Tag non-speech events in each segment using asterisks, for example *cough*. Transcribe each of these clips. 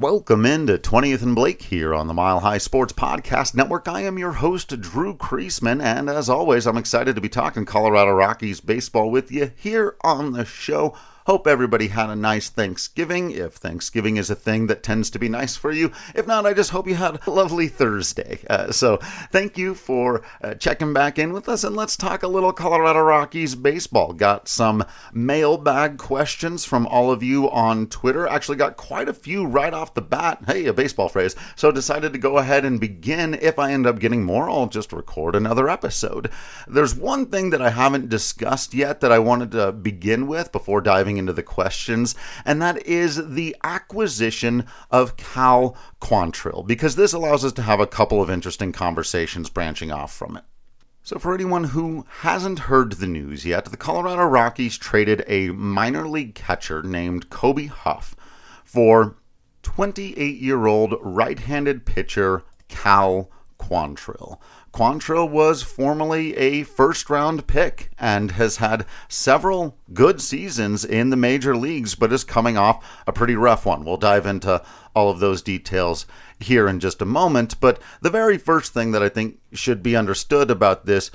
Welcome into 20th and Blake here on the Mile High Sports Podcast Network. I am your host, Drew Creasman, and as always, I'm excited to be talking Colorado Rockies baseball with you here on the show. Hope everybody had a nice Thanksgiving, if Thanksgiving is a thing that tends to be nice for you. If not, I just hope you had a lovely Thursday. Uh, so, thank you for uh, checking back in with us, and let's talk a little Colorado Rockies baseball. Got some mailbag questions from all of you on Twitter. Actually, got quite a few right off the bat. Hey, a baseball phrase. So, decided to go ahead and begin. If I end up getting more, I'll just record another episode. There's one thing that I haven't discussed yet that I wanted to begin with before diving into the questions, and that is the acquisition of Cal Quantrill, because this allows us to have a couple of interesting conversations branching off from it. So, for anyone who hasn't heard the news yet, the Colorado Rockies traded a minor league catcher named Kody Huff for 28 year old right handed pitcher Cal Quantrill. Quantrill was formerly a first round pick and has had several good seasons in the major leagues, but is coming off a pretty rough one. We'll dive into all of those details here in just a moment. But the very first thing that I think should be understood about this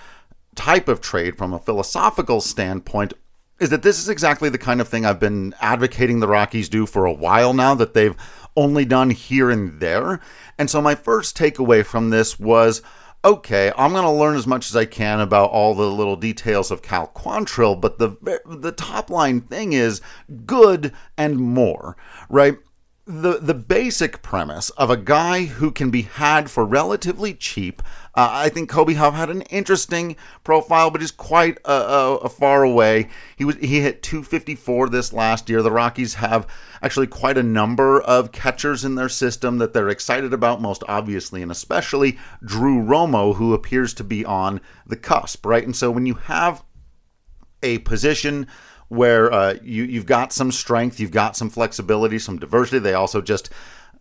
type of trade from a philosophical standpoint is that this is exactly the kind of thing I've been advocating the Rockies do for a while now that they've only done here and there. And so my first takeaway from this was okay, I'm going to learn as much as I can about all the little details of Cal Quantrill, but the the top line thing is good and more, right? The the basic premise of a guy who can be had for relatively cheap. Uh, I think Kody Huff had an interesting profile, but he's quite a, a, a, far away. He was he hit 254 this last year. The Rockies have actually quite a number of catchers in their system that they're excited about, most obviously, and especially Drew Romo, who appears to be on the cusp, right? And so when you have a position where uh, you you've got some strength, you've got some flexibility, some diversity. They also just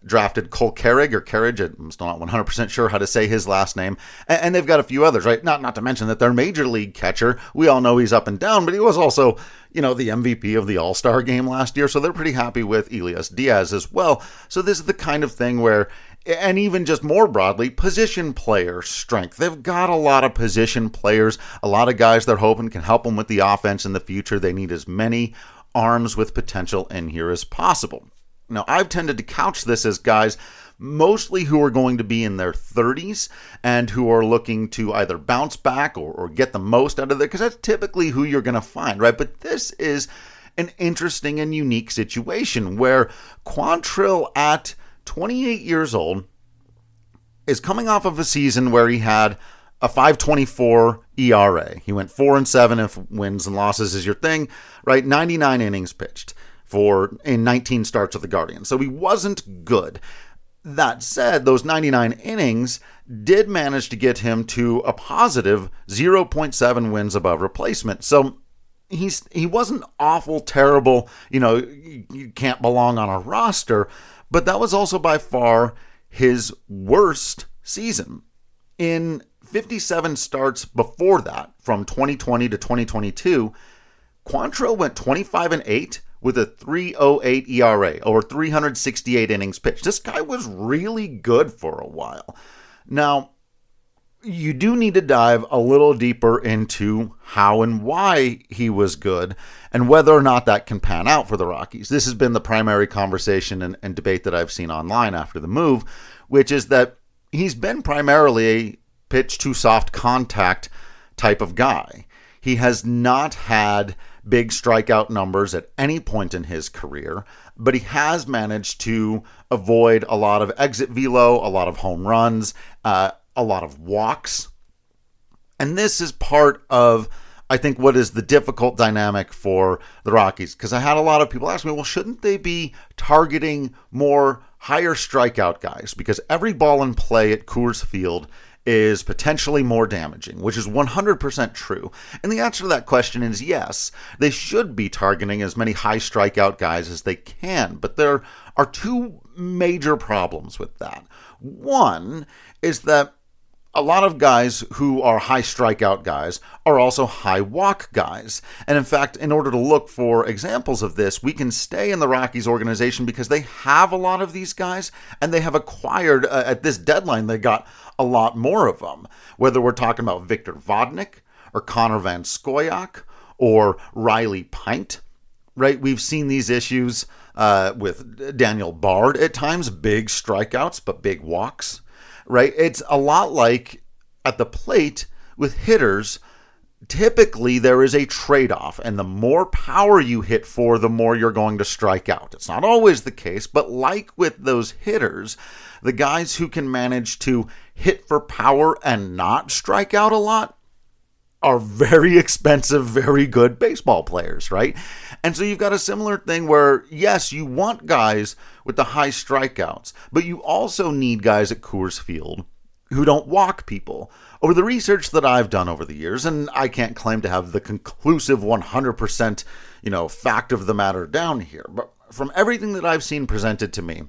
drafted Cole Carrigg or Carriage. I'm still not 100% sure how to say his last name. And, they've got a few others, right? Not not to mention that their major league catcher, we all know he's up and down, but he was also, you know, the MVP of the All-Star game last year. So they're pretty happy with Elias Diaz as well. So this is the kind of thing where and even just more broadly, position player strength. They've got a lot of position players, a lot of guys they're hoping can help them with the offense in the future. They need as many arms with potential in here as possible. Now, I've tended to couch this as guys mostly who are going to be in their 30s and who are looking to either bounce back or, or get the most out of it, because that's typically who you're going to find, right? But this is an interesting and unique situation where Quantrill at 28 years old, is coming off of a season where he had a 524 ERA. He went 4 and 7 if wins and losses is your thing, right? 99 innings pitched for in 19 starts with the Guardians. So he wasn't good. That said, those 99 innings did manage to get him to a positive 0.7 wins above replacement. So he's he wasn't awful terrible, you know, you can't belong on a roster, but that was also by far his worst season. In 57 starts before that, from 2020 to 2022, Quantrill went 25 and 8 with a 308 ERA over 368 innings pitched. This guy was really good for a while. Now, you do need to dive a little deeper into how and why he was good and whether or not that can pan out for the Rockies. This has been the primary conversation and, and debate that I've seen online after the move, which is that he's been primarily a pitch to soft contact type of guy. He has not had big strikeout numbers at any point in his career, but he has managed to avoid a lot of exit velo, a lot of home runs, uh, a lot of walks. And this is part of, I think, what is the difficult dynamic for the Rockies. Because I had a lot of people ask me, well, shouldn't they be targeting more higher strikeout guys? Because every ball in play at Coors Field is potentially more damaging, which is 100% true. And the answer to that question is yes, they should be targeting as many high strikeout guys as they can. But there are two major problems with that. One is that a lot of guys who are high strikeout guys are also high walk guys. And in fact, in order to look for examples of this, we can stay in the Rockies organization because they have a lot of these guys and they have acquired uh, at this deadline, they got a lot more of them. Whether we're talking about Victor Vodnik or Connor Van Scoyoc or Riley Pint, right? We've seen these issues uh, with Daniel Bard at times, big strikeouts, but big walks right? It's a lot like at the plate with hitters. Typically, there is a trade off, and the more power you hit for, the more you're going to strike out. It's not always the case, but like with those hitters, the guys who can manage to hit for power and not strike out a lot are very *laughs* expensive, very good baseball players, right? And so you've got a similar thing where, yes, you want guys with the high strikeouts, but you also need guys at Coors Field who don't walk people. Over the research that I've done over the years, and I can't claim to have the conclusive 100%, you know, fact of the matter down here, but from everything that I've seen presented to me,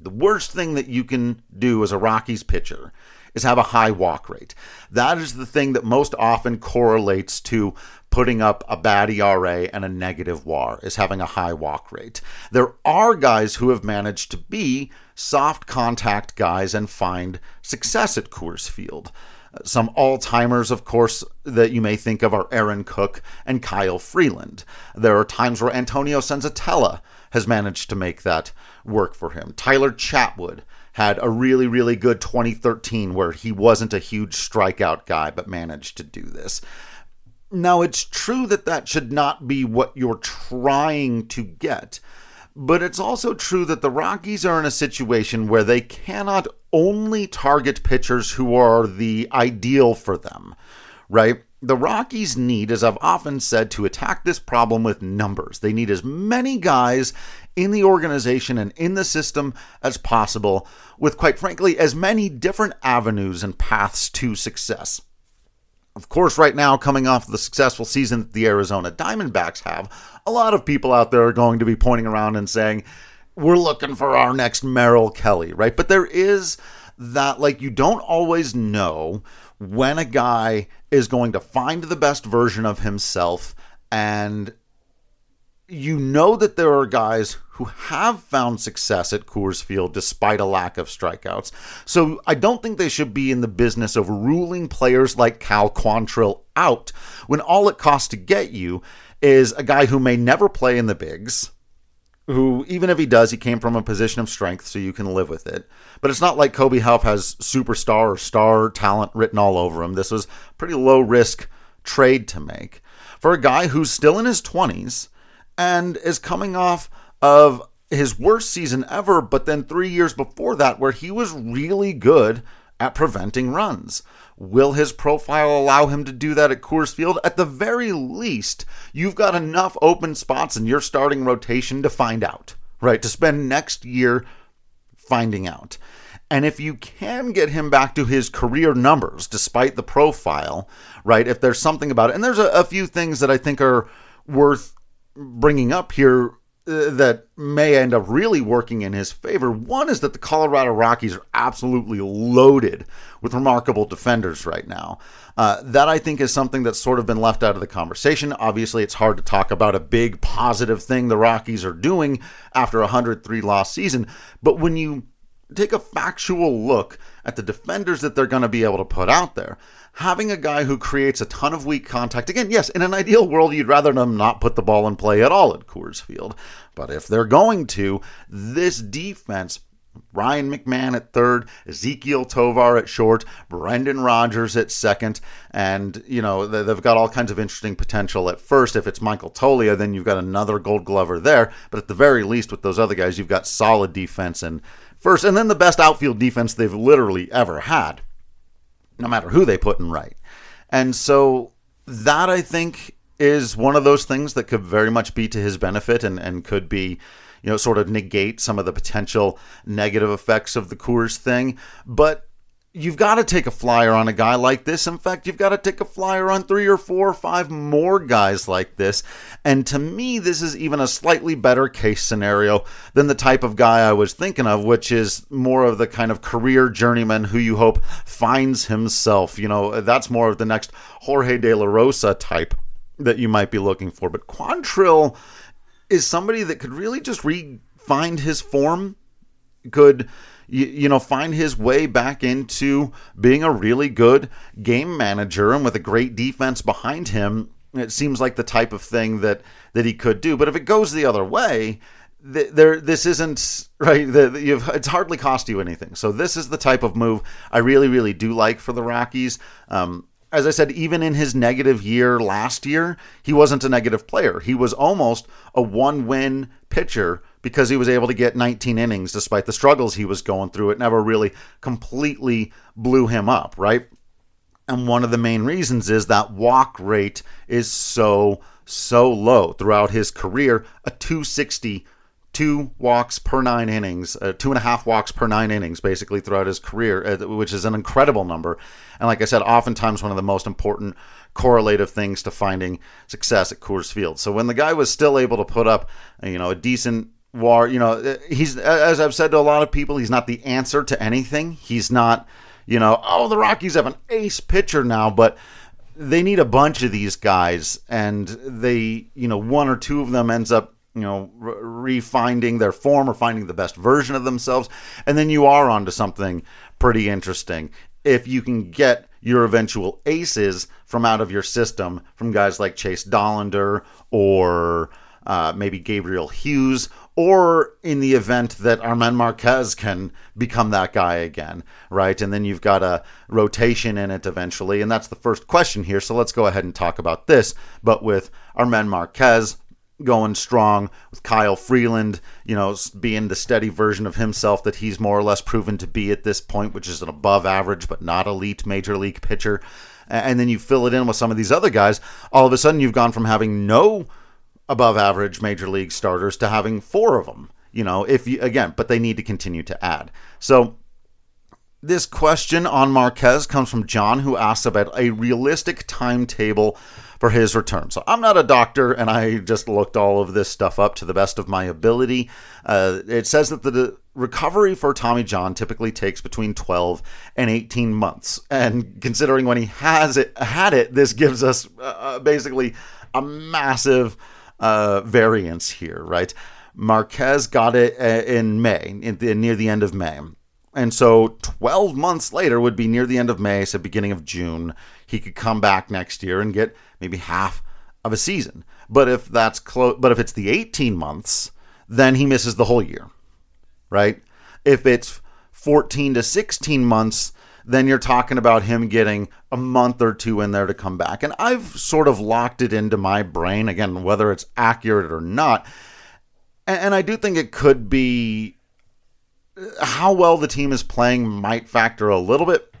the worst thing that you can do as a Rockies pitcher is have a high walk rate. That is the thing that most often correlates to putting up a bad ERA and a negative WAR, is having a high walk rate. There are guys who have managed to be soft contact guys and find success at Coors Field. Some all timers, of course, that you may think of are Aaron Cook and Kyle Freeland. There are times where Antonio Senzatela has managed to make that work for him. Tyler Chatwood had a really, really good 2013 where he wasn't a huge strikeout guy but managed to do this. Now, it's true that that should not be what you're trying to get, but it's also true that the Rockies are in a situation where they cannot only target pitchers who are the ideal for them, right? The Rockies need, as I've often said, to attack this problem with numbers. They need as many guys in the organization and in the system as possible, with quite frankly, as many different avenues and paths to success. Of course, right now, coming off the successful season that the Arizona Diamondbacks have, a lot of people out there are going to be pointing around and saying, we're looking for our next Merrill Kelly, right? But there is that, like, you don't always know when a guy is going to find the best version of himself and you know that there are guys who have found success at Coors Field despite a lack of strikeouts. So I don't think they should be in the business of ruling players like Cal Quantrill out when all it costs to get you is a guy who may never play in the bigs. Who, even if he does, he came from a position of strength, so you can live with it. But it's not like Kody Huff has superstar or star talent written all over him. This was pretty low risk trade to make. For a guy who's still in his 20s, and is coming off of his worst season ever, but then three years before that, where he was really good at preventing runs. Will his profile allow him to do that at Coors Field? At the very least, you've got enough open spots in your starting rotation to find out, right? To spend next year finding out. And if you can get him back to his career numbers, despite the profile, right? If there's something about it, and there's a, a few things that I think are worth bringing up here that may end up really working in his favor. One is that the Colorado Rockies are absolutely loaded with remarkable defenders right now. Uh, that I think is something that's sort of been left out of the conversation. Obviously, it's hard to talk about a big positive thing the Rockies are doing after a 103 loss season, but when you take a factual look at the defenders that they're going to be able to put out there. Having a guy who creates a ton of weak contact, again, yes, in an ideal world, you'd rather them not put the ball in play at all at Coors Field. But if they're going to, this defense Ryan McMahon at third, Ezequiel Tovar at short, Brendan Rodgers at second, and you know they've got all kinds of interesting potential at first. If it's Michael Toglia, then you've got another Gold Glover there. But at the very least, with those other guys, you've got solid defense and first, and then the best outfield defense they've literally ever had, no matter who they put in right. And so that I think is one of those things that could very much be to his benefit and, and could be, you know, sort of negate some of the potential negative effects of the Coors thing. But you've got to take a flyer on a guy like this. In fact, you've got to take a flyer on three or four or five more guys like this. And to me, this is even a slightly better case scenario than the type of guy I was thinking of, which is more of the kind of career journeyman who you hope finds himself. You know, that's more of the next Jorge De La Rosa type that you might be looking for. But Quantrill is somebody that could really just re find his form, could you, you know, find his way back into being a really good game manager and with a great defense behind him. It seems like the type of thing that that he could do. But if it goes the other way, there this isn't *laughs* right it's hardly cost you anything so this is the type of move i really really do like for the rockies um, as i said even in his negative year last year he wasn't a negative player he was almost a one win pitcher because he was able to get 19 innings despite the struggles he was going through. It never really completely blew him up, right? And one of the main reasons is that walk rate is so, so low throughout his career. A 260, two walks per nine innings, uh, two and a half walks per nine innings, basically throughout his career, uh, which is an incredible number. And like I said, oftentimes one of the most important correlative things to finding success at Coors Field. So when the guy was still able to put up, you know, a decent War, you know, he's as I've said to a lot of people, he's not the answer to anything. He's not, you know, oh, the Rockies have an ace pitcher now, but they need a bunch of these guys, and they, you know, one or two of them ends up, you know, re- refinding their form or finding the best version of themselves, and then you are onto something pretty interesting if you can get your eventual aces from out of your system from guys like Chase Dollander or uh, maybe Gabriel Hughes or in the event that German Marquez can become that guy again, right? And then you've got a rotation in it eventually. And that's the first question here. So let's go ahead and talk about this. But with German Marquez going strong, with Kyle Freeland, you know, being the steady version of himself that he's more or less proven to be at this point, which is an above average but not elite major league pitcher. And then you fill it in with some of these other guys, all of a sudden you've gone from having no above average major league starters to having four of them. You know, if you again, but they need to continue to add. So this question on Marquez comes from John, who asks about a realistic timetable for his return. So I'm not a doctor, and I just looked all of this stuff up to the best of my ability. Uh, it says that the recovery for Tommy John typically takes between 12 and 18 months, and considering when he has it had it, this gives us uh, uh basically a massive uh, variance here, right? Marquez got it uh, in May, in the, near the end of May. And so 12 months later would be near the end of May, so beginning of June. He could come back next year and get maybe half of a season. But if that's close, but if it's the 18 months, then he misses the whole year, right? If it's 14 to 16 months, then you're talking about him getting a month or two in there to come back. And I've sort of locked it into my brain, again, whether it's accurate or not. And, I do think it could be how well the team is playing might factor a little bit.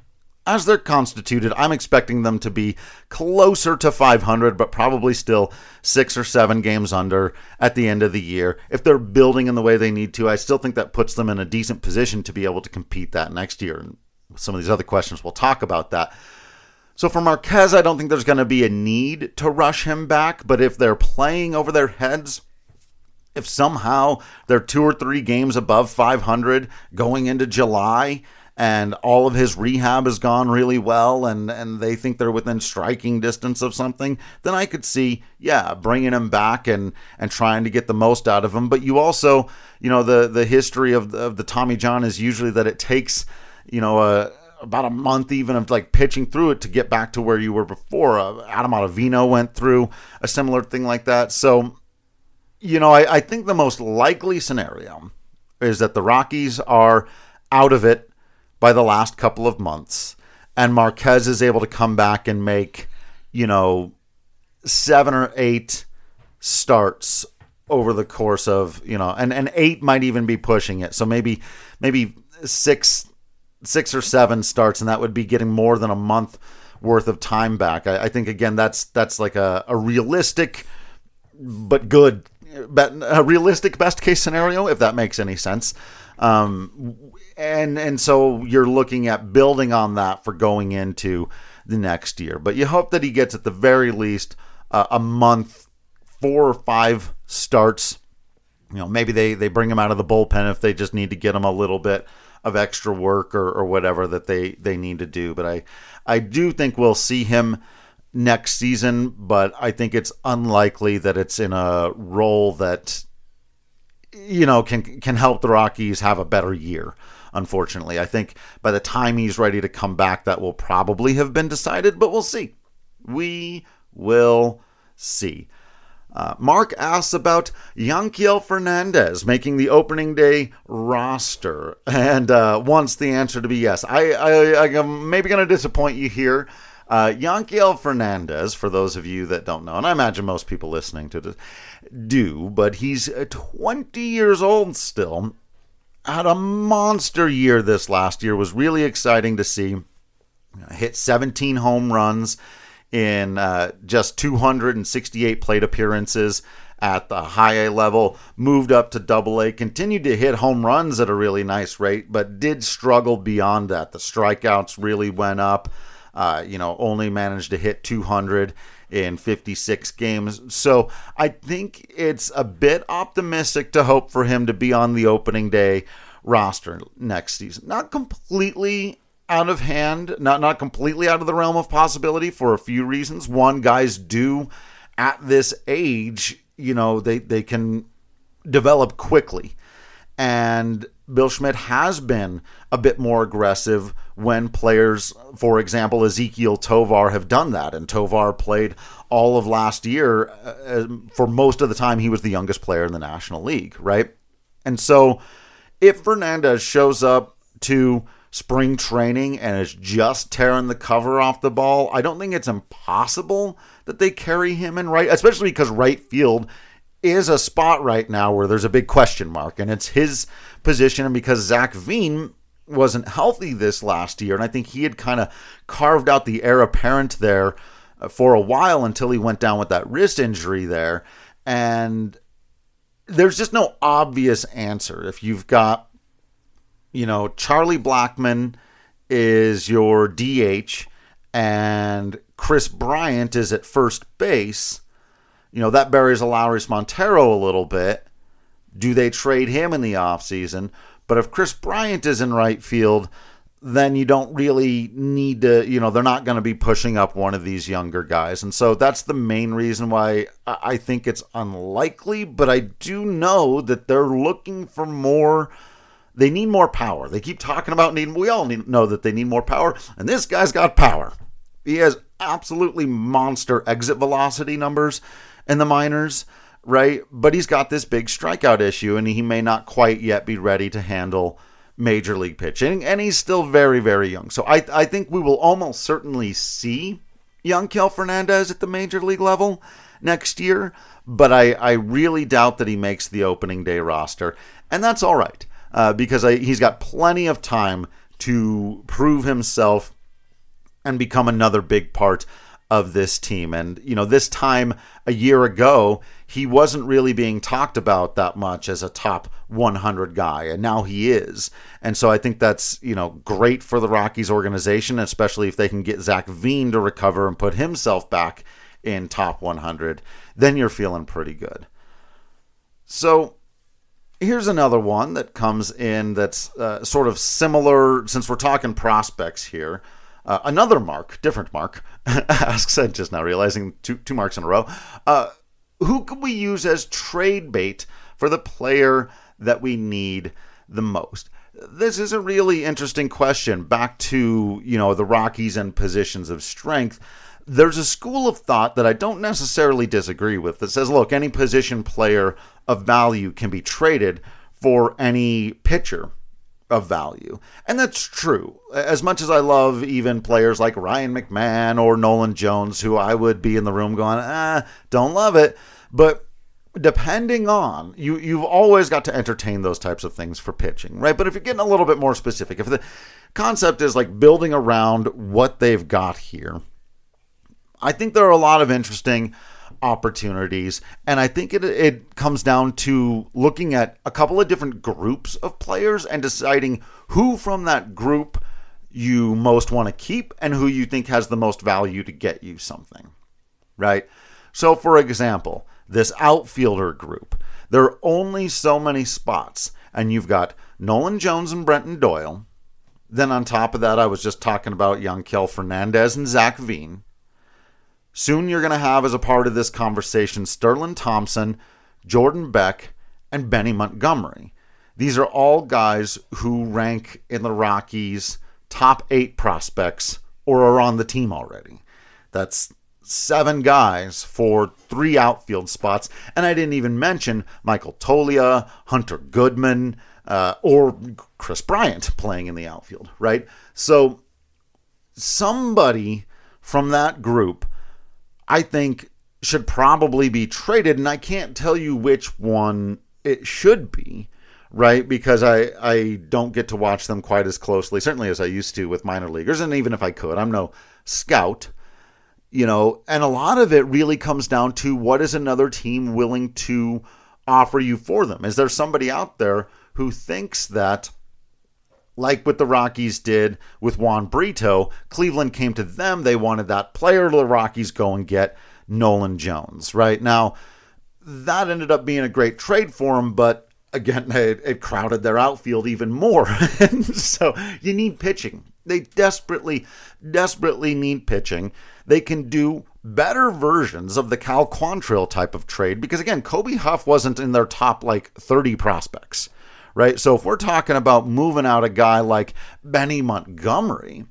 As they're constituted, I'm expecting them to be closer to 500, but probably still six or seven games under at the end of the year. If they're building in the way they need to, I still think that puts them in a decent position to be able to compete that next year And some of these other questions, we'll talk about that. So for Marquez, I don't think there's going to be a need to rush him back, but if they're playing over their heads, if somehow they're two or three games above 500 going into July and all of his rehab has gone really well and, and they think they're within striking distance of something, then I could see, yeah, bringing him back and, and trying to get the most out of him. But you also, you know, the, the history of the, of the Tommy John is usually that it takes – you know, uh, about a month even of like pitching through it to get back to where you were before. Uh, Adam Ottavino went through a similar thing like that. So, you know, I, I think the most likely scenario is that the Rockies are out of it by the last couple of months, and Marquez is able to come back and make, you know, seven or eight starts over the course of you know and and eight might even be pushing it so maybe maybe six six or seven starts, and that would be getting more than a month worth of time back. I, I think again that's that's like a, a realistic but good a realistic best case scenario, if that makes any sense. Um, and and so you're looking at building on that for going into the next year. But you hope that he gets at the very least uh, a month, four or five starts. You know, maybe they they bring him out of the bullpen if they just need to get him a little bit of extra work or, or whatever that they they need to do. But I I do think we'll see him next season, but I think it's unlikely that it's in a role that you know can can help the Rockies have a better year. Unfortunately, I think by the time he's ready to come back, that will probably have been decided, but we'll see. We will see. Uh, Mark asks about Yanquiel Fernandez making the opening day roster and uh, wants the answer to be yes. I, I, I am maybe going to disappoint you here. Uh, Yanquiel Fernandez, for those of you that don't know, and I imagine most people listening to this do, but he's uh, 20 years old still. Had a monster year this last year. Was really exciting to see. Hit 17 home runs in uh, just 268 plate appearances at the high A level, moved up to double A, continued to hit home runs at a really nice rate, but did struggle beyond that. The strikeouts really went up. Uh, you know, only managed to hit 200 in 56 games. So I think it's a bit optimistic to hope for him to be on the opening day roster next season. Not completely out of hand, not not completely out of the realm of possibility for a few reasons. One, guys do at this age, you know, they they can develop quickly. And Bill Schmidt has been a bit more aggressive when players, for example, Ezequiel Tovar, have done that. And Tovar played all of last year. Uh, for most of the time, he was the youngest player in the National League, right? And so if Fernandez shows up to spring training and is just tearing the cover off the ball, I don't think it's impossible that they carry him in right, especially because right field is a spot right now where there's a big question mark, and it's his position. And because Zach Veen wasn't healthy this last year, and I think he had kind of carved out the heir apparent there uh, for a while until he went down with that wrist injury there. And there's just no obvious answer. If you've got you know, Charlie Blackmon is your DH and Kris Bryant is at first base, you know, that buries Elehuris Montero a little bit. Do they trade him in the offseason? But if Kris Bryant is in right field, then you don't really need to, you know, they're not going to be pushing up one of these younger guys. And so that's the main reason why I think it's unlikely. But I do know that they're looking for more they need more power. They keep talking about needing. We all need, know that they need more power, and this guy's got power. He has absolutely monster exit velocity numbers in the minors, right? But he's got this big strikeout issue, and he may not quite yet be ready to handle major league pitching, and he's still very, very young. So I, I think we will almost certainly see Yanquiel Fernandez at the major league level next year, but I, I really doubt that he makes the opening day roster, and that's all right uh, because I, he's got plenty of time to prove himself and become another big part of this team. And, you know, this time a year ago, he wasn't really being talked about that much as a top 100 guy, and now he is. And so I think that's, you know, great for the Rockies organization, especially if they can get Zach Veen to recover and put himself back in top 100. Then you're feeling pretty good. So Here's another one that comes in that's uh, sort of similar, since we're talking prospects here. Uh, another Mark, different Mark, *laughs* asks, I'm just now realizing two, two marks in a row. Uh, who could we use as trade bait for the player that we need the most? This is a really interesting question. Back to, you know, the Rockies and positions of strength there's a school of thought that I don't necessarily disagree with that says, look, any position player of value can be traded for any pitcher of value. And that's true. As much as I love even players like Ryan McMahon or Nolan Jones, who I would be in the room going, ah, don't love it. But depending on you you've always got to entertain those types of things for pitching right but if you're getting a little bit more specific if the concept is like building around what they've got here i think there are a lot of interesting opportunities. And I think it, it comes down to looking at a couple of different groups of players and deciding who from that group you most want to keep and who you think has the most value to get you something. Right? So, for example, this outfielder group, there are only so many spots, and you've got Nolan Jones and Brenton Doyle. Then on top of that, I was just talking about Yanquiel Fernandez and Zach Veen. Soon you're going to have as a part of this conversation Sterling Thompson, Jordan Beck, and Benny Montgomery. These are all guys who rank in the Rockies' top eight prospects or are on the team already. That's seven guys for three outfield spots. And I didn't even mention Michael Toglia, Hunter Goodman, uh, or Kris Bryant playing in the outfield, right? So somebody from that group I think should probably be traded, and I can't tell you which one it should be, right? Because I I don't get to watch them quite as closely, certainly as I used to with minor leaguers, and even if I could, I'm no scout, you know. And a lot of it really comes down to what is another team willing to offer you for them? Is there somebody out there who thinks that? Like what the Rockies did with Juan Brito. Cleveland came to them. They wanted that player. The Rockies go and get Nolan Jones, right? Now, that ended up being a great trade for him, but again, *laughs* it, it crowded their outfield even more. *laughs* and so you need pitching. They desperately, desperately need pitching. They can do better versions of the Cal Quantrill type of trade because, again, Kody Huff wasn't in their top like 30 prospects right? So if we're talking about moving out a guy like Benny Montgomery,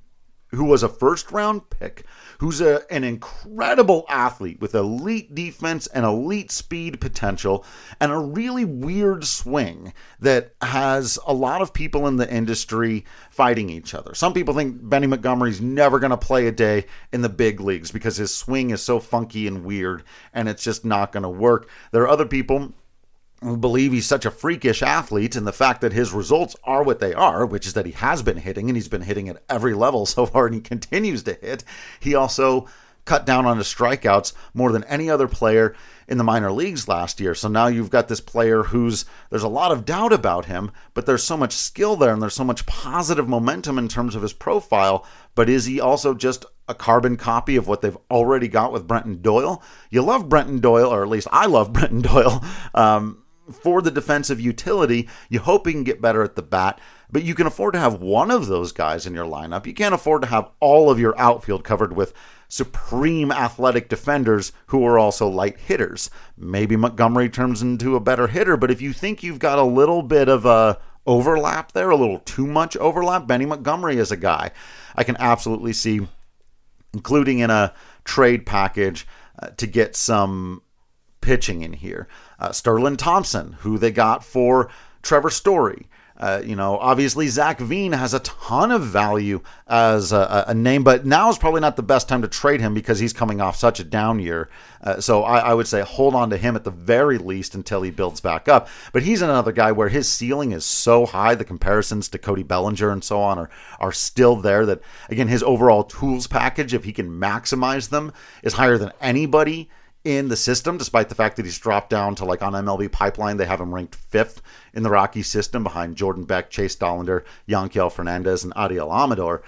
who was a first round pick, who's a, an incredible athlete with elite defense and elite speed potential, and a really weird swing that has a lot of people in the industry fighting each other. Some people think Benny Montgomery's never going to play a day in the big leagues because his swing is so funky and weird and it's just not going to work. There are other people believe he's such a freakish athlete and the fact that his results are what they are, which is that he has been hitting and he's been hitting at every level so far and he continues to hit. He also cut down on his strikeouts more than any other player in the minor leagues last year. So now you've got this player who's there's a lot of doubt about him, but there's so much skill there and there's so much positive momentum in terms of his profile. But is he also just a carbon copy of what they've already got with Brenton Doyle? You love Brenton Doyle, or at least I love *laughs* Brenton Doyle. Um, for the defensive utility. You hope he can get better at the bat, but you can afford to have one of those guys in your lineup. You can't afford to have all of your outfield covered with supreme athletic defenders who are also light hitters. Maybe Montgomery turns into a better hitter, but if you think you've got a little bit of a overlap there, a little too much overlap, Benny Montgomery is a guy I can absolutely see including in a trade package uh, to get some pitching in here. Uh, Sterling Thompson, who they got for Trevor Story. Uh, you know, obviously Zach Veen has a ton of value as a, a, name, but now is probably not the best time to trade him because he's coming off such a down year. Uh, so I, I, would say hold on to him at the very least until he builds back up. But he's another guy where his ceiling is so high, the comparisons to Cody Bellinger and so on are are still there. That again, his overall tools package, if he can maximize them, is higher than anybody in the system, despite the fact that he's dropped down to like on MLB Pipeline, they have him ranked fifth in the Rocky system behind Jordan Beck, Chase Dollander, Yanquiel Fernandez, and Adael Amador.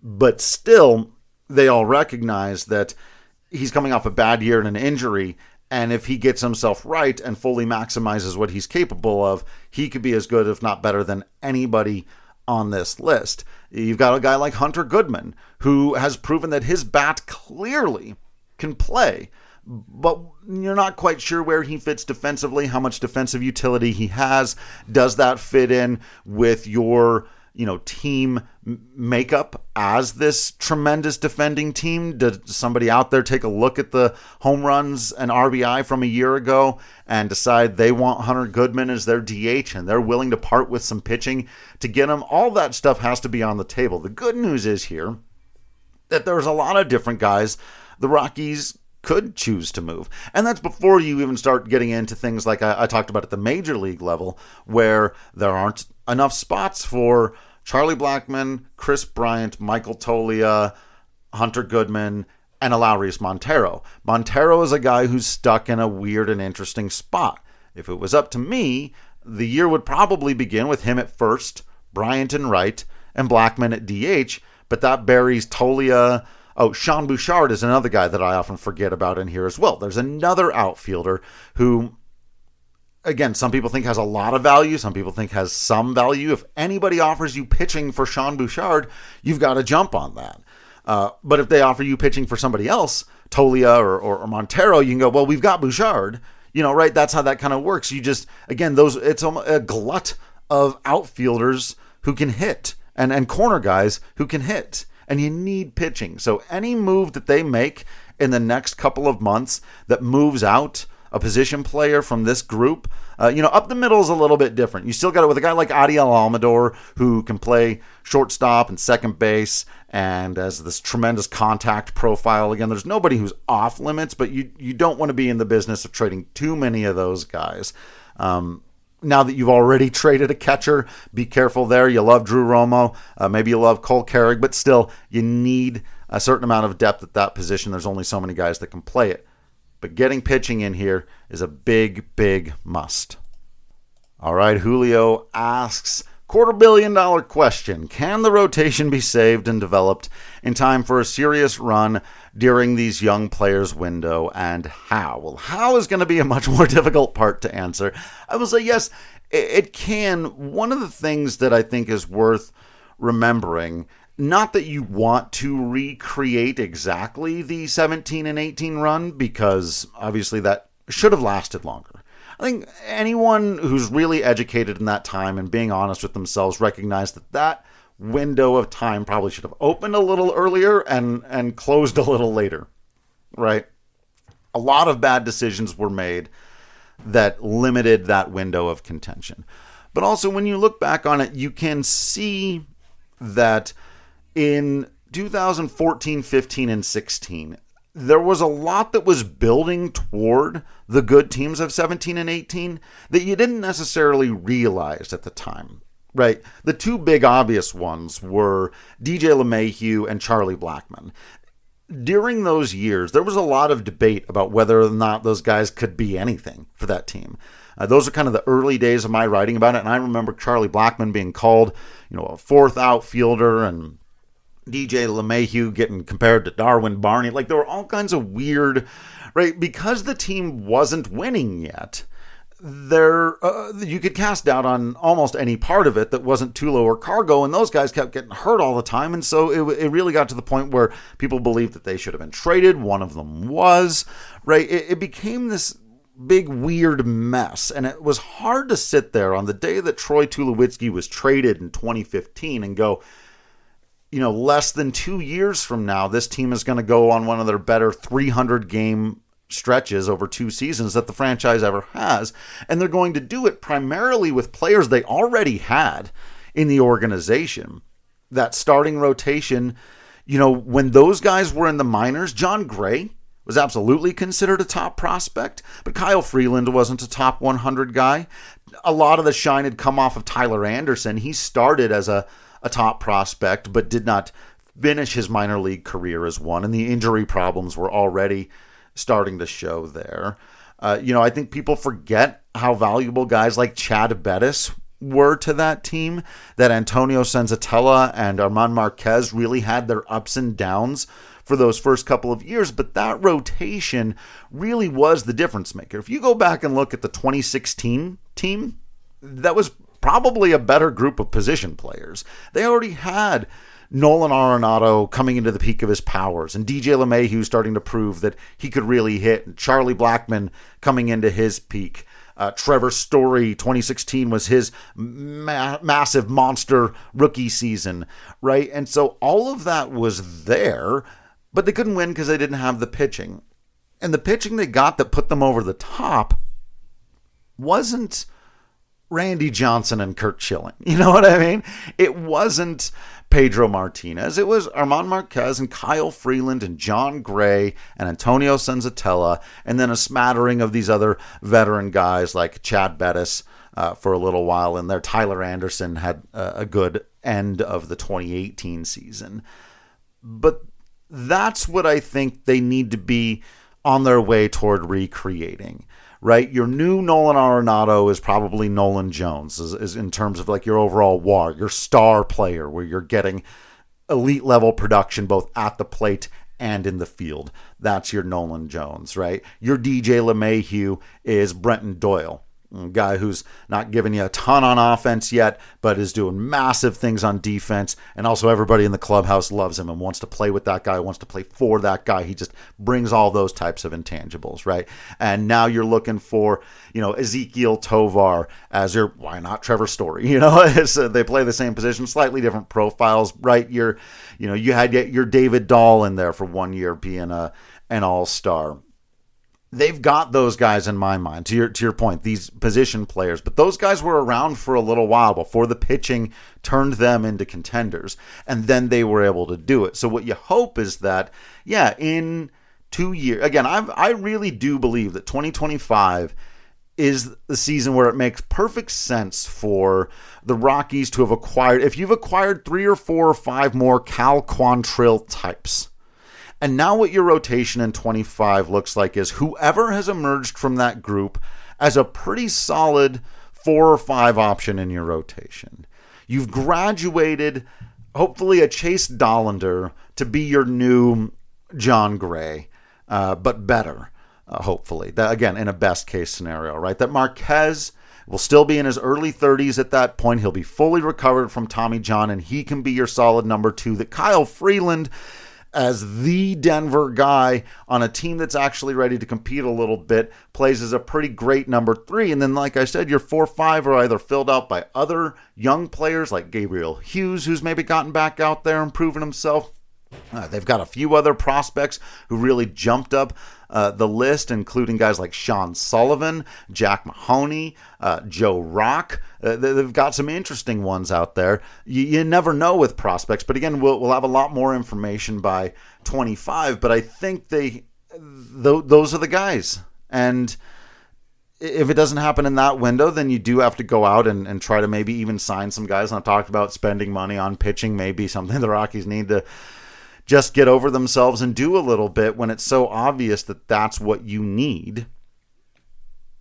But still, they all recognize that he's coming off a bad year and an injury. And if he gets himself right and fully maximizes what he's capable of, he could be as good, if not better, than anybody on this list. You've got a guy like Hunter Goodman, who has proven that his bat clearly can play but you're not quite sure where he fits defensively, how much defensive utility he has. Does that fit in with your, you know, team makeup as this tremendous defending team? Did somebody out there take a look at the home runs and RBI from a year ago and decide they want Hunter Goodman as their DH and they're willing to part with some pitching to get him? All that stuff has to be on the table. The good news is here that there's a lot of different guys the Rockies could choose to move. And that's before you even start getting into things like I, I, talked about at the major league level, where there aren't enough spots for Charlie Blackmon, Kris Bryant, Michael Toglia, Hunter Goodman, and Elehuris Montero. Montero is a guy who's stuck in a weird and interesting spot. If it was up to me, the year would probably begin with him at first, Bryant and right, and Blackmon at DH, but that buries Toglia. Oh, Sean Bouchard is another guy that I often forget about in here as well. There's another outfielder who, again, some people think has a lot of value, some people think has some value. If anybody offers you pitching for Sean Bouchard, you've got to jump on that. Uh, but if they offer you pitching for somebody else, Toglia or, or, or, Montero, you can go, well, we've got Bouchard. You know, right? That's how that kind of works. You just, again, those, it's a glut of outfielders who can hit and, and corner guys who can hit. And you need pitching. So any move that they make in the next couple of months that moves out a position player from this group. Uh, you know, up the middle is a little bit different. You still got it with a guy like Adael Amador who can play shortstop and second base and has this tremendous contact profile. Again, there's nobody who's off limits, but you you don't want to be in the business of trading too many of those guys. Um, now that you've already traded a catcher, be careful there. You love Drew Romo, uh, maybe you love Cole Carrigg, but still, you need a certain amount of depth at that position. There's only so many guys that can play it but getting pitching in here is a big, big must. All right, Julio asks quarter billion dollar question Can the rotation be saved and developed in time for a serious run during these young players' window, and how? Well, how is going to be a much more *laughs* difficult part to answer. I will say, yes, it can. One of the things that I think is worth remembering not that you want to recreate exactly the 17 and 18 run, because obviously that should have lasted longer. I think anyone who's really educated in that time and being honest with themselves recognize that that window of time probably should have opened a little earlier and and closed *laughs* a little later. Right? A lot of bad decisions were made that limited that window of contention. But also when you look back on it, you can see that in 2014, 15, and 16, there was a lot that was building toward the good teams of 17 and 18 that you didn't necessarily realize at the time. Right. The two big obvious ones were DJ LeMahieu and Charlie Blackmon. During those years, there was a lot of debate about whether or not those guys could be anything for that team. Uh, those are kind of the early days of my writing about it, and I remember Charlie Blackmon being called, you know, a fourth outfielder and DJ LeMahieu getting compared to Darwin Barney. Like there were all kinds of weird, right? Because the team wasn't winning yet. There, uh, you could cast doubt on almost any part of it that wasn't Tulo or Cargo, and those guys kept getting hurt all the time, and so it, it really got to the point where people believed that they should have been traded. One of them was right. It, it became this big weird mess, and it was hard to sit there on the day that Troy Tulowitzki was traded in 2015 and go, you know, less than two years from now, this team is going to go on one of their better 300 game stretches over two seasons that the franchise ever has. And they're going to do it primarily with players they already had in the organization. That starting rotation, you know, when those guys were in the minors, Jon Gray was absolutely considered a top prospect, but Kyle Freeland wasn't a top 100 guy. A lot of the shine had come off of Tyler Anderson. He started as a a top prospect, but did not finish his minor league career as one. And the injury problems were already starting to show there. Uh, you know, I think people forget how valuable guys like Chad Bettis were to that team, that Antonio Senzatela and German Marquez really had their ups and downs for those first couple of years, but that rotation really was the difference maker. If you go back and look at the 2016 team, that was probably a better group of position players. They already had Nolan Arenado coming into the peak of his powers, and DJ LeMahieu starting to prove that he could really hit, and Charlie Blackmon coming into his peak. Uh, Trevor Story 2016 was his ma- massive monster rookie season, right? And so all of that was there, but they couldn't win because they didn't have the pitching. And the pitching they got that put them over the top wasn't Randy Johnson and Curt Schilling. *laughs* You know what I mean? It wasn't Pedro Martinez. It was German Marquez and Kyle Freeland and Jon Gray and Antonio Senzatela, and then a smattering of these other veteran guys like Chad Bettis uh, for a little while in there. Tyler Anderson had a good end of the 2018 season. But that's what I think they need to be on their way toward recreating. Right, your new Nolan Arenado is probably Nolan Jones, is, is in terms of like your overall WAR, your star player, where you're getting elite level production both at the plate and in the field. That's your Nolan Jones, right? Your DJ LeMahieu is Brenton Doyle guy who's not giving you a ton on offense yet, but is doing massive things on defense. And also, everybody in the clubhouse loves him and wants to play with that guy, wants to play for that guy. He just brings all those types of intangibles, right? And now you're looking for, you know, Ezequiel Tovar as your, why not Trevor Story? *laughs* You know, uh, they play the same position, slightly different profiles, right? You're, you know, you had your David Dahl in there for one year being a, an all star they've got those guys in my mind. To your to your point, these position players, but those guys were around for a little while before the pitching turned them into contenders, and then they were able to do it. So what you hope is that, yeah, in two years, again, I I really do believe that 2025 is the season where it makes perfect sense for the Rockies to have acquired. If you've acquired three or four or five more Cal Quantrill types and now, what your rotation in 25 looks like is whoever has emerged from that group as a pretty solid four or five option in your rotation. You've graduated, hopefully, a Chase Dollander to be your new Jon Gray, uh, but better, uh, hopefully. That, again, in a best case scenario, right? That Marquez will still be in his early 30s at that point. He'll be fully recovered from Tommy John, and he can be your solid number two. That Kyle Freeland as the Denver guy on a team that's actually ready to compete a little bit, plays as a pretty great number three. And then, like I said, your four five are either filled out by other young players like Gabriel Hughes, who's maybe gotten back out there and proven himself. Uh, they've got a few other prospects who really jumped up uh, the list, including guys like Sean Sullivan, Jack Mahoney, uh, Joe Rock. Uh, they've got some interesting ones out there. You, you never know with prospects, but again, we'll, we'll have a lot more information by 25. But I think they, th- those are the guys. And if it doesn't happen in that window, then you do have to go out and, and try to maybe even sign some guys. And I've talked about spending money on pitching, maybe something *laughs* the Rockies need to just get over themselves and do a little bit when it's so obvious that that's what you need.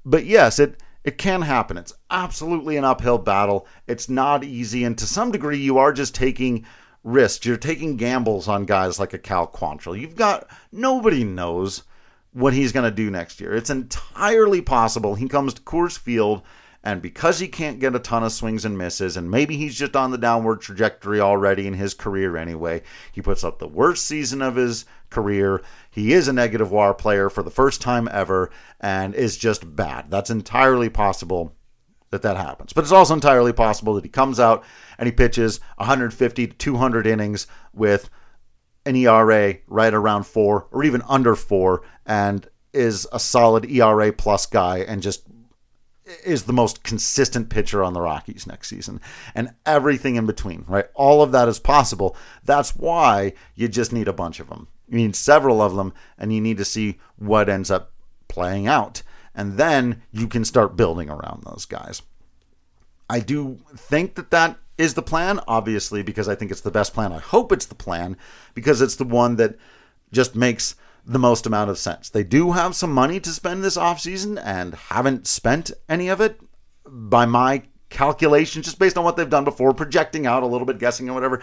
But yes, it it can happen. It's absolutely an uphill battle. It's not easy and to some degree you are just taking risks. You're taking gambles on guys like a Cal Quantrill. You've got nobody knows what he's going to do next year. It's entirely possible he comes to Coors Field and because he can't get a ton of swings and misses, and maybe he's just on the downward trajectory already in his career anyway, he puts up the worst season of his career. He is a negative WAR player for the first time ever and is just bad. That's entirely possible that that happens. But it's also entirely possible that he comes out and he pitches 150 to 200 innings with an ERA right around four or even under four and is a solid ERA plus guy and just is the most consistent pitcher on the Rockies next season, and everything in between, right? All of that is possible. That's why you just need a bunch of them. You need several of them, and you need to see what ends up playing out. And then you can start building around those guys. I do think that that is the plan, obviously, because I think it's the best plan. I hope it's the plan because it's the one that just makes the most amount of sense. They do have some money to spend this offseason and haven't spent any of it by my calculations, just based on what they've done before, projecting out a little bit, guessing and whatever.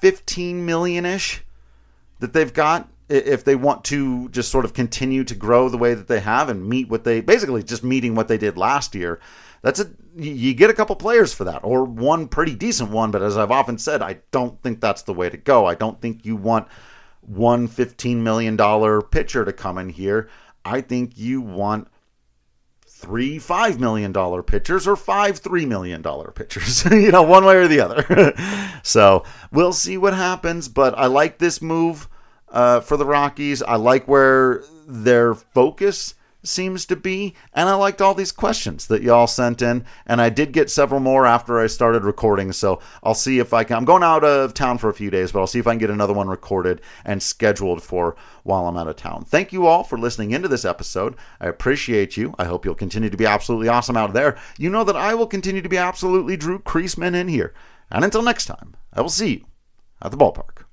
15 million ish that they've got if they want to just sort of continue to grow the way that they have and meet what they basically just meeting what they did last year. That's a you get a couple players for that or one pretty decent one, but as I've often said, I don't think that's the way to go. I don't think you want one $15 million pitcher to come in here. I think you want three $5 million pitchers or five $3 million pitchers, *laughs* you know, one way or the other. *laughs* so we'll see what happens, but I like this move uh, for the Rockies. I like where their focus seems to be. And I liked all these questions that y'all sent in. And I did get several more after I started recording. So I'll see if I can. I'm going out of town for a few days, but I'll see if I can get another one recorded and scheduled for while I'm out of town. Thank you all for listening into this episode. I appreciate you. I hope you'll continue to be absolutely awesome out there. You know that I will continue to be absolutely Drew Creasman in here. And until next time, I will see you at the ballpark.